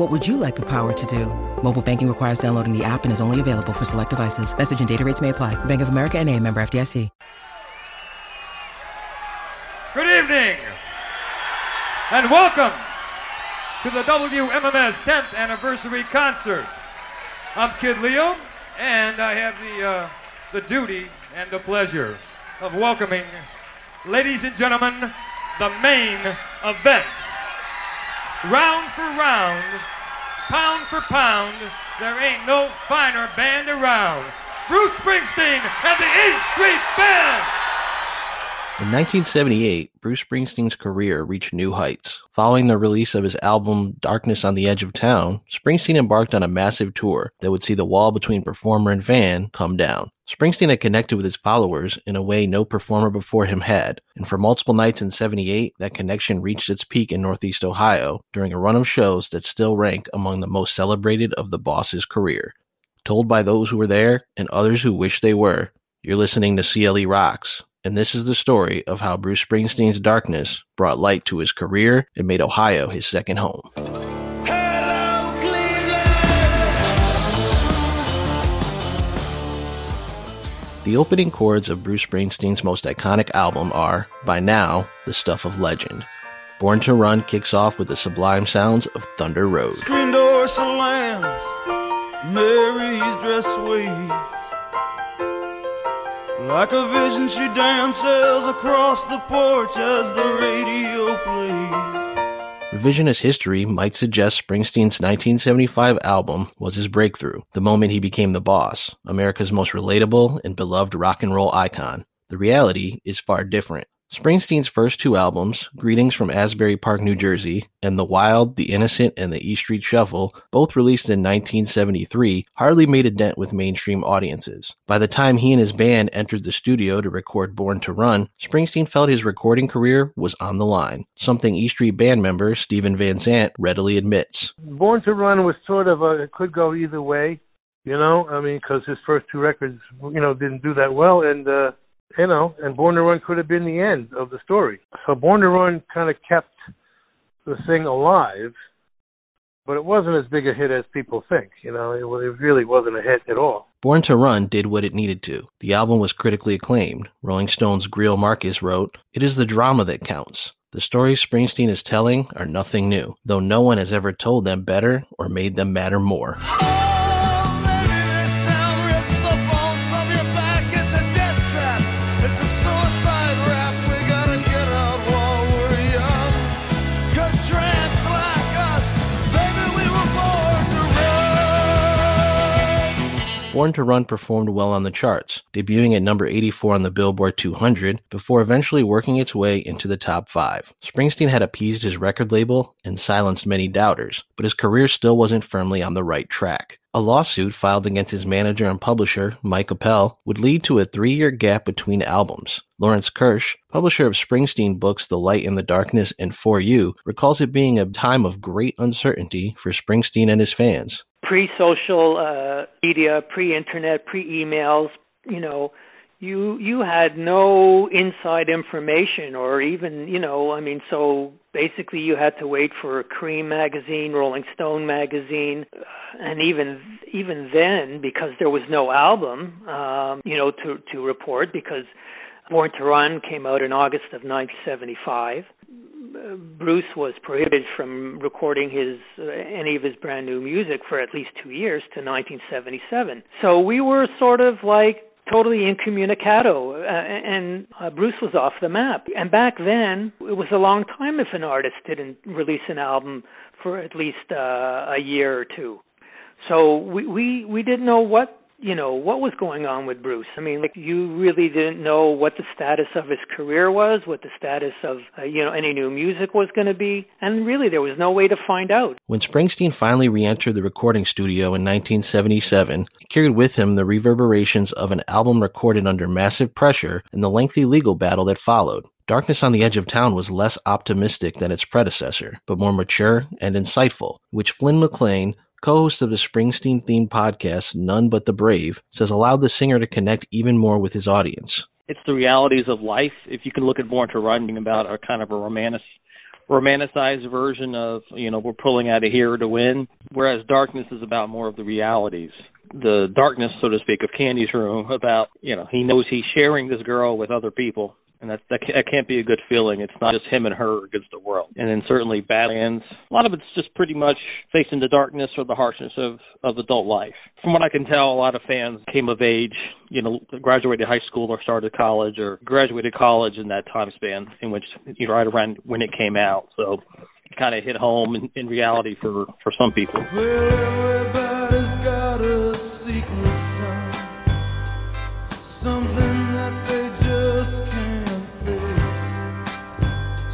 What would you like the power to do? Mobile banking requires downloading the app and is only available for select devices. Message and data rates may apply. Bank of America and a member FDIC. Good evening and welcome to the WMMS 10th anniversary concert. I'm Kid Leo and I have the, uh, the duty and the pleasure of welcoming, ladies and gentlemen, the main event. Round for round, pound for pound, there ain't no finer band around. Bruce Springsteen and the E Street Band! In 1978, Bruce Springsteen's career reached new heights. Following the release of his album Darkness on the Edge of Town, Springsteen embarked on a massive tour that would see the wall between performer and fan come down. Springsteen had connected with his followers in a way no performer before him had, and for multiple nights in 78, that connection reached its peak in Northeast Ohio during a run of shows that still rank among the most celebrated of the boss's career. Told by those who were there and others who wish they were, you're listening to CLE Rocks, and this is the story of how Bruce Springsteen's darkness brought light to his career and made Ohio his second home. The opening chords of Bruce Springsteen's most iconic album are, by now, the stuff of legend. Born to Run kicks off with the sublime sounds of Thunder Road. Screen door slams, Mary's dress waves. Like a vision, she dances across the porch as the radio plays. Revisionist history might suggest Springsteen's 1975 album was his breakthrough, the moment he became the boss, America's most relatable and beloved rock and roll icon. The reality is far different. Springsteen's first two albums, Greetings from Asbury Park, New Jersey, and The Wild, The Innocent, and The E Street Shuffle, both released in 1973, hardly made a dent with mainstream audiences. By the time he and his band entered the studio to record Born to Run, Springsteen felt his recording career was on the line, something E Street band member Steven Van Zandt readily admits. Born to Run was sort of a, it could go either way, you know, I mean, because his first two records, you know, didn't do that well, and, uh, you know, and Born to Run could have been the end of the story. So Born to Run kind of kept the thing alive, but it wasn't as big a hit as people think. You know, it, it really wasn't a hit at all. Born to Run did what it needed to. The album was critically acclaimed. Rolling Stone's Greil Marcus wrote, It is the drama that counts. The stories Springsteen is telling are nothing new, though no one has ever told them better or made them matter more. Born to Run performed well on the charts, debuting at number 84 on the Billboard 200 before eventually working its way into the top 5. Springsteen had appeased his record label and silenced many doubters, but his career still wasn't firmly on the right track. A lawsuit filed against his manager and publisher, Mike Appel, would lead to a three-year gap between albums. Lawrence Kirsch, publisher of Springsteen books The Light in the Darkness and For You, recalls it being a time of great uncertainty for Springsteen and his fans pre-social uh, media, pre-internet, pre-emails, you know, you you had no inside information or even, you know, I mean, so basically you had to wait for Creem magazine, Rolling Stone magazine, and even even then because there was no album, um, you know, to to report because Born to Run came out in August of 1975. Bruce was prohibited from recording his uh, any of his brand new music for at least two years to 1977. So we were sort of like totally incommunicado, uh, and uh, Bruce was off the map. And back then, it was a long time if an artist didn't release an album for at least uh, a year or two. So we we we didn't know what you know what was going on with Bruce. I mean, like you really didn't know what the status of his career was, what the status of uh, you know any new music was going to be, and really there was no way to find out. When Springsteen finally re-entered the recording studio in 1977, he carried with him the reverberations of an album recorded under massive pressure and the lengthy legal battle that followed. Darkness on the Edge of Town was less optimistic than its predecessor, but more mature and insightful, which Flynn McLean, co-host of the Springsteen themed podcast None But the Brave, says allowed the singer to connect even more with his audience. It's the realities of life. If you can look at Born to Run about a kind of a romantic romanticized version of, you know, we're pulling out of here to win, whereas Darkness is about more of the realities. The darkness, so to speak, of Candy's room about, you know, he knows he's sharing this girl with other people and that, that can't be a good feeling. It's not just him and her against the world. And then certainly Badlands. A lot of it's just pretty much facing the darkness or the harshness of of adult life. From what I can tell, a lot of fans came of age, you know, graduated high school or started college or graduated college in that time span in which you know right around when it came out. So it kind of hit home in, in reality for for some people. Well, everybody's got a secret something that they just can't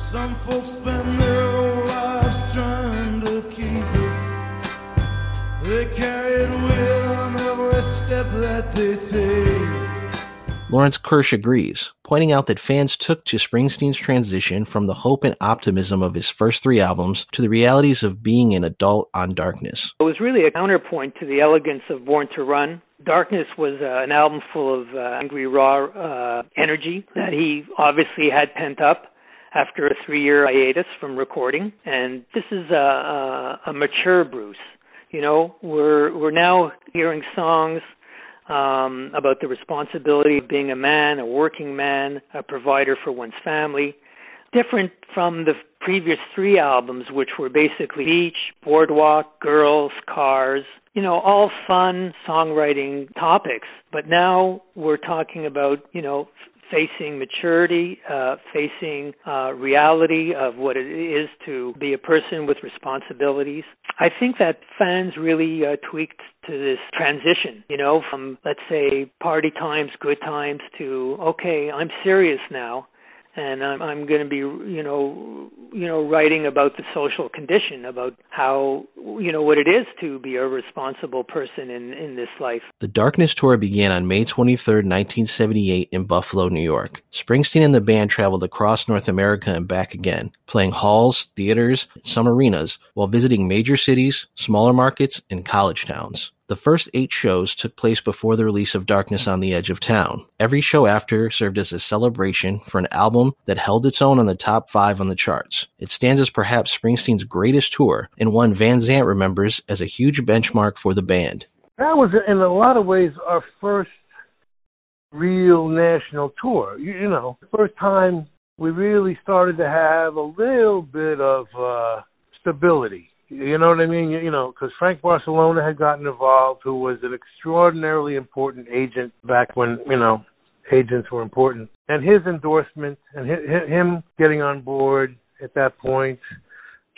some folks spend their whole lives trying to keep it. They carry it with them every step that they take. Lawrence Kirsch agrees, pointing out that fans took to Springsteen's transition from the hope and optimism of his first three albums to the realities of being an adult on Darkness. It was really a counterpoint to the elegance of Born to Run. Darkness was uh, an album full of uh, angry, raw uh, energy that he obviously had pent up after a three year hiatus from recording. And this is a, a, a mature Bruce. You know, we're we're now hearing songs um, about the responsibility of being a man, a working man, a provider for one's family. Different from the previous three albums, which were basically beach, boardwalk, girls, cars, you know, all fun songwriting topics. But now we're talking about, you know, facing maturity, uh, facing uh, reality of what it is to be a person with responsibilities. I think that fans really uh, tweaked to this transition, you know, from let's say party times, good times to okay, I'm serious now and I'm, I'm going to be, you know, you know, writing about the social condition, about how, you know, what it is to be a responsible person in in this life. The Darkness tour began on May 23, 1978, in Buffalo, New York. Springsteen and the band traveled across North America and back again, playing halls, theaters, and some arenas, while visiting major cities, smaller markets, and college towns. The first eight shows took place before the release of Darkness on the Edge of Town. Every show after served as a celebration for an album that held its own on the top five on the charts. It stands as perhaps Springsteen's greatest tour and one Van Zandt remembers as a huge benchmark for the band. That was, in a lot of ways, our first real national tour. You, you know, first time we really started to have a little bit of uh, stability you know what I mean? You, you know, because Frank Barsalona had gotten involved, who was an extraordinarily important agent back when you know agents were important, and his endorsement and him getting on board at that point.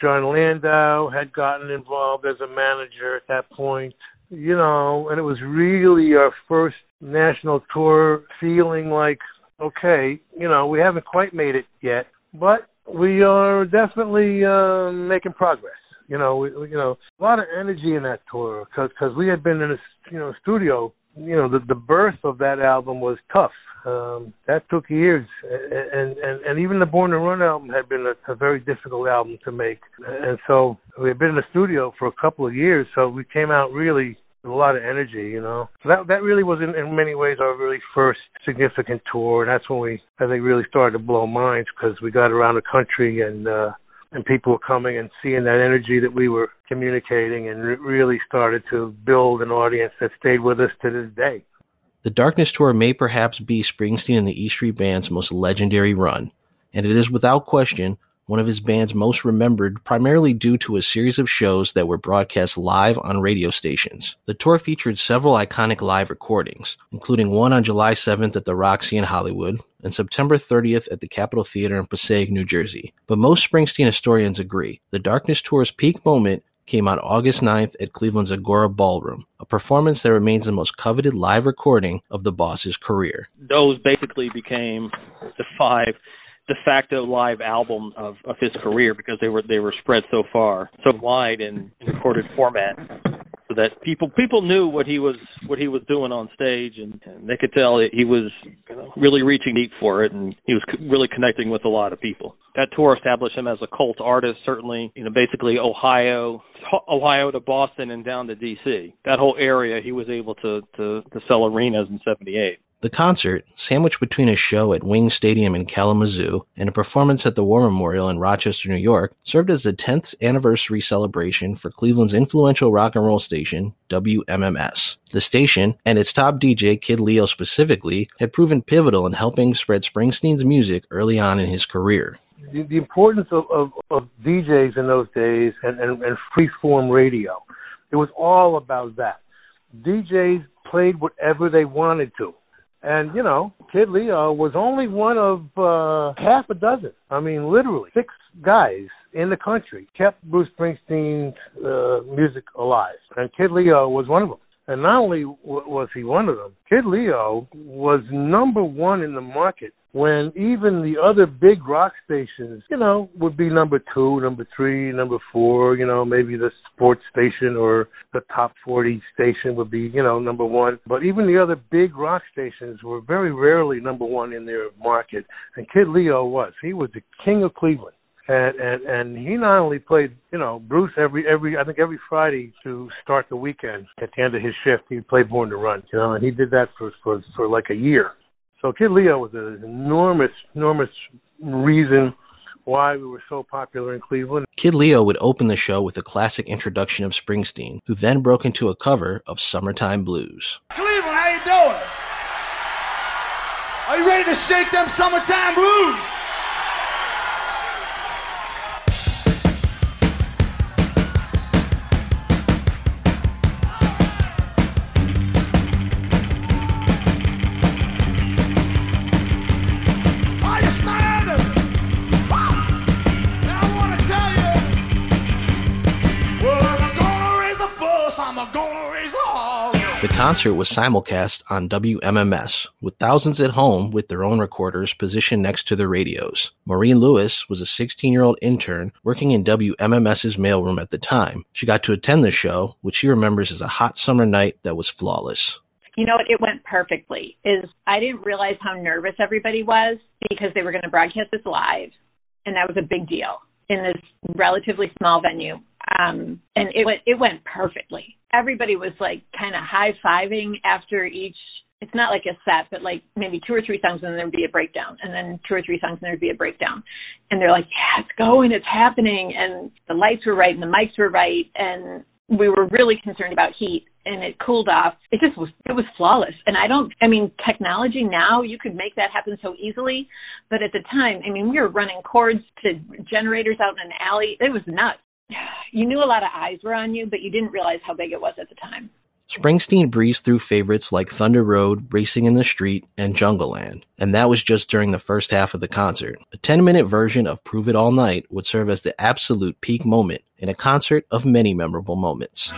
Jon Landau had gotten involved as a manager at that point, you know, and it was really our first national tour feeling like, okay, you know, we haven't quite made it yet, but we are definitely uh, making progress. You know, we, you know, a lot of energy in that tour because cause we had been in a you know studio. You know, the the birth of that album was tough. Um, that took years, and and and even the Born to Run album had been a, a very difficult album to make. And so we had been in the studio for a couple of years, so we came out really with a lot of energy, you know. So that that really was in, in many ways our really first significant tour, and that's when we I think really started to blow minds because we got around the country and. uh and people were coming and seeing that energy that we were communicating and it really started to build an audience that stayed with us to this day. The Darkness Tour may perhaps be Springsteen and the E Street Band's most legendary run, and it is without question one of his band's most remembered primarily due to a series of shows that were broadcast live on radio stations. The tour featured several iconic live recordings, including one on July 7th at the Roxy in Hollywood and September 30th at the Capitol Theater in Passaic, New Jersey. But most Springsteen historians agree the Darkness Tour's peak moment came on August 9th at Cleveland's Agora Ballroom, a performance that remains the most coveted live recording of the boss's career. Those basically became the five de facto live album of, of his career because they were they were spread so far, so wide in, in recorded format so that people people knew what he was what he was doing on stage and, and they could tell he was you know, really reaching deep for it and he was really connecting with a lot of people. That tour established him as a cult artist certainly you know basically ohio ohio to boston and down to dc that whole area he was able to to, to sell arenas in 78 the concert, sandwiched between a show at Wing Stadium in Kalamazoo and a performance at the War Memorial in Rochester, New York, served as the 10th anniversary celebration for Cleveland's influential rock and roll station, WMMS. The station, and its top DJ, Kid Leo specifically, had proven pivotal in helping spread Springsteen's music early on in his career. The, the importance of, of, of, DJs in those days and, and, and freeform radio, it was all about that. DJs played whatever they wanted to and, you know, Kid Leo was only one of uh, half a dozen. I mean, literally, six guys in the country kept Bruce Springsteen's uh, music alive. And Kid Leo was one of them. And not only w- was he one of them, Kid Leo was number one in the market when even the other big rock stations, you know, would be number two, number three, number four, you know, maybe the sports station or the top 40 station would be, you know, number one. But even the other big rock stations were very rarely number one in their market. And Kid Leo was. He was the king of Cleveland and and and he not only played you know Bruce every every I think every Friday to start the weekend at the end of his shift he played Born to Run you know and he did that for for for like a year so Kid Leo was an enormous enormous reason why we were so popular in Cleveland. Kid Leo would open the show with a classic introduction of Springsteen, who then broke into a cover of Summertime Blues. Cleveland, how you doing? Are you ready to shake them summertime blues? Concert was simulcast on WMMS, with thousands at home with their own recorders positioned next to their radios. Maureen Lewis was a 16 year old intern working in WMMS's mailroom at the time. She got to attend the show, which she remembers as a hot summer night that was flawless. You know, what? it went perfectly. Is I didn't realize how nervous everybody was because they were going to broadcast this live, and that was a big deal in this relatively small venue um, and it went it went perfectly. Everybody was like kind of high fiving after each. It's not like a set, but like maybe two or three songs, and then there'd be a breakdown, and then two or three songs, and there'd be a breakdown, and they're like, "Yeah, it's going, it's happening," and the lights were right, and the mics were right, and we were really concerned about heat and it cooled off. It just was it was flawless. And I don't I mean technology now you could make that happen so easily, but at the time, I mean we were running cords to generators out in an alley. It was nuts you knew a lot of eyes were on you, but you didn't realize how big it was at the time. Springsteen breezed through favorites like Thunder Road, Racing in the Street, and Jungleland, and that was just during the first half of the concert. A 10 minute version of Prove It All Night would serve as the absolute peak moment in a concert of many memorable moments.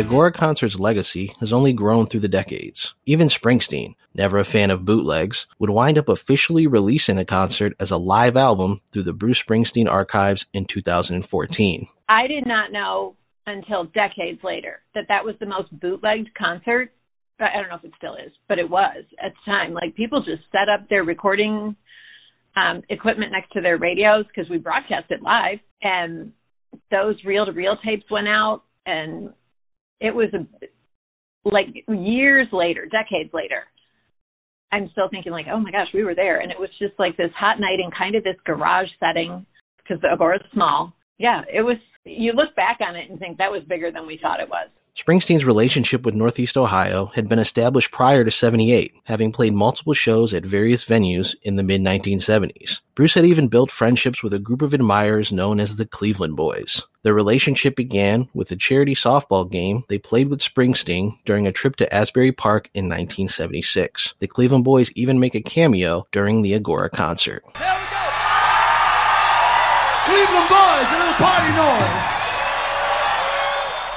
The Agora concert's legacy has only grown through the decades. Even Springsteen, never a fan of bootlegs, would wind up officially releasing the concert as a live album through the Bruce Springsteen archives in 2014. I did not know until decades later that that was the most bootlegged concert. I don't know if it still is, but it was at the time. Like people just set up their recording um, equipment next to their radios because we broadcast it live, and those reel to reel tapes went out, and it was a, like years later, decades later, I'm still thinking like, oh my gosh, we were there, and it was just like this hot night in kind of this garage setting because the agora is small. Yeah, it was. You look back on it and think that was bigger than we thought it was. Springsteen's relationship with Northeast Ohio had been established prior to 78, having played multiple shows at various venues in the mid 1970s. Bruce had even built friendships with a group of admirers known as the Cleveland Boys. Their relationship began with a charity softball game they played with Springsteen during a trip to Asbury Park in 1976. The Cleveland Boys even make a cameo during the Agora concert. There we go. Cleveland Boys, a little party noise.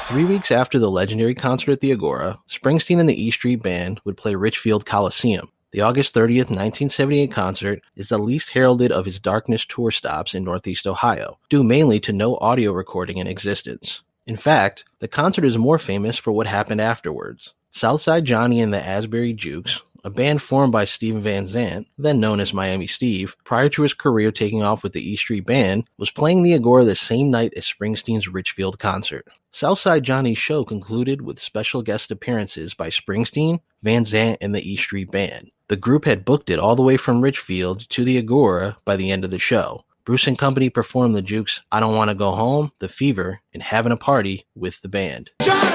Three weeks after the legendary concert at the Agora, Springsteen and the E Street Band would play Richfield Coliseum. The August 30th, 1978 concert is the least heralded of his Darkness tour stops in Northeast Ohio, due mainly to no audio recording in existence. In fact, the concert is more famous for what happened afterwards. Southside Johnny and the Asbury Jukes, a band formed by Steven Van Zandt, then known as Miami Steve, prior to his career taking off with the E Street Band, was playing the Agora the same night as Springsteen's Richfield concert. Southside Johnny's show concluded with special guest appearances by Springsteen, Van Zandt, and the E Street Band. The group had booked it all the way from Richfield to the Agora by the end of the show. Bruce and company performed the Jukes I Don't Want to Go Home, The Fever, and Having a Party with the band. Johnny,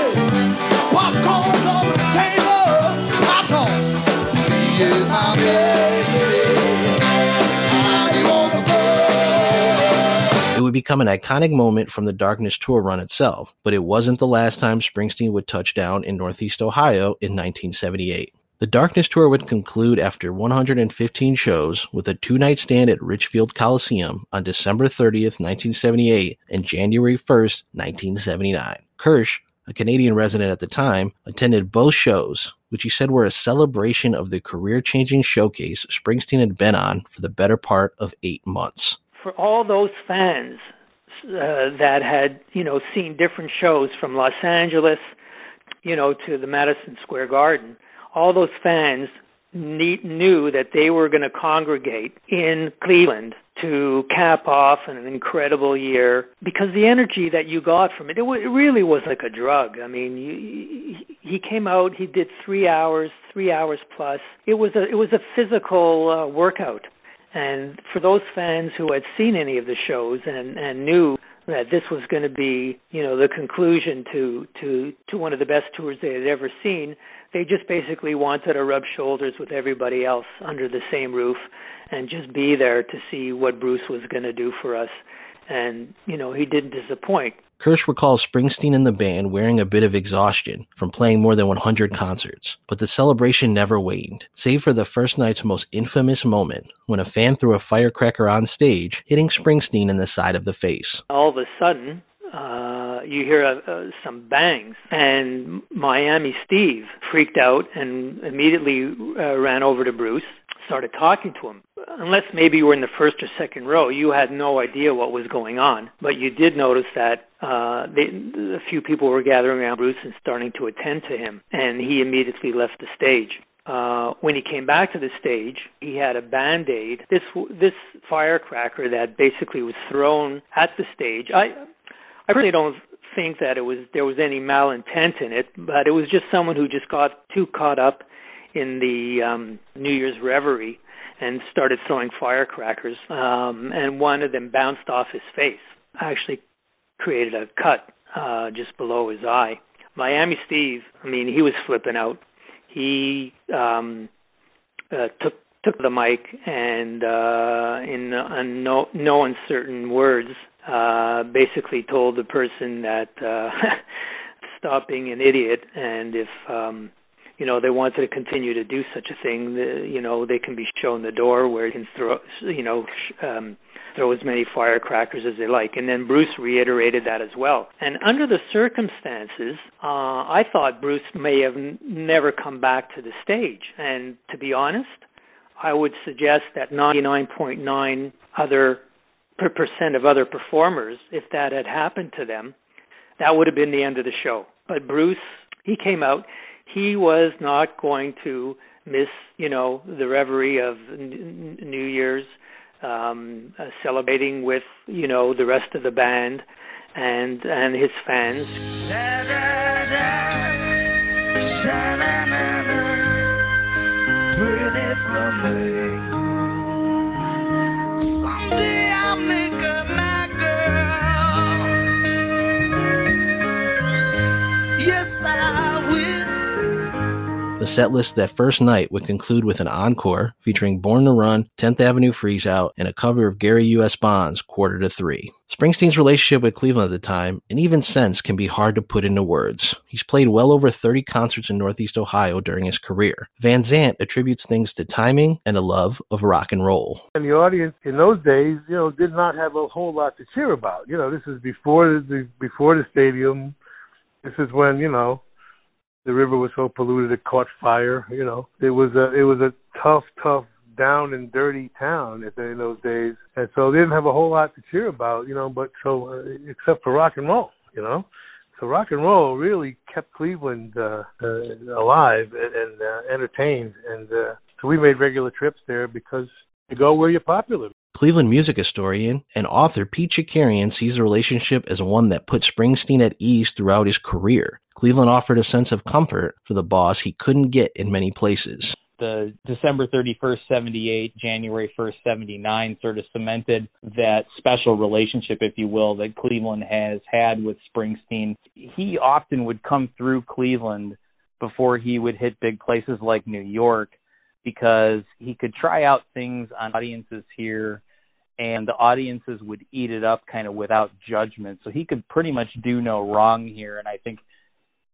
It would become an iconic moment from the Darkness tour run itself, but it wasn't the last time Springsteen would touch down in Northeast Ohio in 1978. The Darkness tour would conclude after 115 shows with a two night stand at Richfield Coliseum on December 30th, 1978 and January 1st, 1979. Kirsch, a Canadian resident at the time, attended both shows, which he said were a celebration of the career changing showcase Springsteen had been on for the better part of eight months. for all those fans uh, that had you know seen different shows from Los Angeles, you know, to the Madison Square Garden, all those fans ne- knew that they were going to congregate in Cleveland to cap off an incredible year because the energy that you got from it, it, w- it really was like a drug. I mean, you, he came out, he did three hours, three hours plus. It was a it was a physical uh, workout. And for those fans who had seen any of the shows and, and knew that this was going to be, you know, the conclusion to to to one of the best tours they had ever seen, they just basically wanted to rub shoulders with everybody else under the same roof and just be there to see what Bruce was going to do for us. And you know, he didn't disappoint. Kirsch recalls Springsteen and the band wearing a bit of exhaustion from playing more than 100 concerts, but the celebration never waned, save for the first night's most infamous moment when a fan threw a firecracker on stage, hitting Springsteen in the side of the face. all of a sudden uh you hear uh, some bangs and Miami Steve freaked out and immediately uh, ran over to Bruce started talking to him unless maybe you were in the first or second row you had no idea what was going on but you did notice that uh they, a few people were gathering around Bruce and starting to attend to him and he immediately left the stage uh, when he came back to the stage, he had a band aid. This this firecracker that basically was thrown at the stage. I I really don't think that it was there was any malintent in it, but it was just someone who just got too caught up in the um, New Year's reverie and started throwing firecrackers. Um, and one of them bounced off his face, actually created a cut uh, just below his eye. Miami Steve, I mean, he was flipping out. He um, uh, took took the mic and uh, in uh, no no uncertain words uh basically told the person that uh stop being an idiot and if um you know they wanted to continue to do such a thing the, you know they can be shown the door where you can throw you know um throw as many firecrackers as they like and then Bruce reiterated that as well and under the circumstances uh I thought Bruce may have n- never come back to the stage and to be honest I would suggest that 99.9 other per percent of other performers, if that had happened to them, that would have been the end of the show. But Bruce, he came out. He was not going to miss, you know, the reverie of N- New Year's, um, uh, celebrating with, you know, the rest of the band and and his fans. Da, da, da. The set list that first night would conclude with an encore featuring Born to Run, 10th Avenue Freeze Out, and a cover of Gary U.S. Bonds' Quarter to Three. Springsteen's relationship with Cleveland at the time, and even since, can be hard to put into words. He's played well over 30 concerts in Northeast Ohio during his career. Van Zandt attributes things to timing and a love of rock and roll. And the audience in those days, you know, did not have a whole lot to cheer about. You know, this is before the before the stadium. This is when you know the river was so polluted it caught fire. You know, it was a it was a tough, tough, down and dirty town in those days, and so they didn't have a whole lot to cheer about. You know, but so uh, except for rock and roll. You know. So rock and roll really kept Cleveland uh, uh, alive and, and uh, entertained, and uh, so we made regular trips there because you go where you're popular. Cleveland music historian and author Pete Chakerian sees the relationship as one that put Springsteen at ease throughout his career. Cleveland offered a sense of comfort for the boss he couldn't get in many places. the December 31st, 78, January 1st, 79 sort of cemented that special relationship, if you will, that Cleveland has had with Springsteen. He often would come through Cleveland before he would hit big places like New York because he could try out things on audiences here and the audiences would eat it up kind of without judgment. So he could pretty much do no wrong here. And I think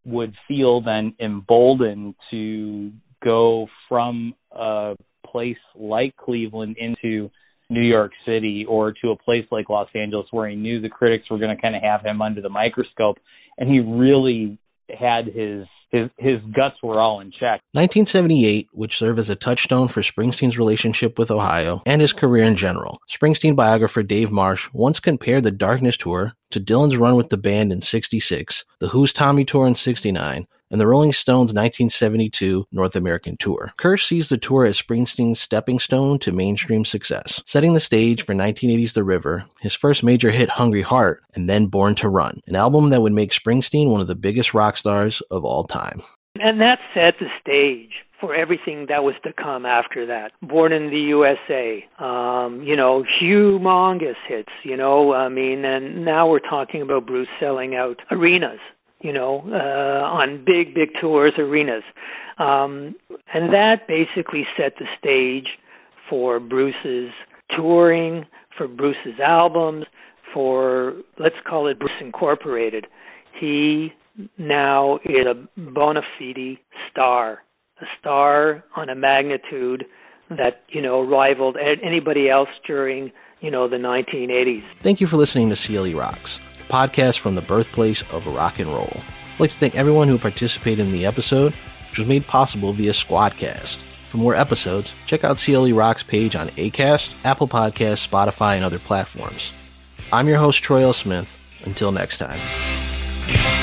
would feel then emboldened to go from a place like Cleveland into New York City or to a place like Los Angeles where he knew the critics were going to kind of have him under the microscope and he really had his his his guts were all in check. 1978 which served as a touchstone for Springsteen's relationship with Ohio and his career in general. Springsteen biographer Dave Marsh once compared the Darkness tour to Dylan's run with the band in 66, the Who's Tommy tour in 69, and the Rolling Stones 1972 North American tour. Kirsch sees the tour as Springsteen's stepping stone to mainstream success, setting the stage for 1980's The River, his first major hit Hungry Heart, and then Born to Run, an album that would make Springsteen one of the biggest rock stars of all time. And that set the stage for everything that was to come after that. Born in the USA, um, you know, humongous hits, you know, I mean, and now we're talking about Bruce selling out arenas, you know, uh, on big, big tours, arenas. Um, and that basically set the stage for Bruce's touring, for Bruce's albums, for, let's call it Bruce Incorporated. He now is a bona fide star, a star on a magnitude that you know rivaled anybody else during you know the 1980s. Thank you for listening to CLE Rocks, podcast from the birthplace of rock and roll. I'd like to thank everyone who participated in the episode, which was made possible via Squadcast. For more episodes, check out CLE Rocks page on Acast, Apple Podcasts, Spotify, and other platforms. I'm your host Troy L. Smith. Until next time.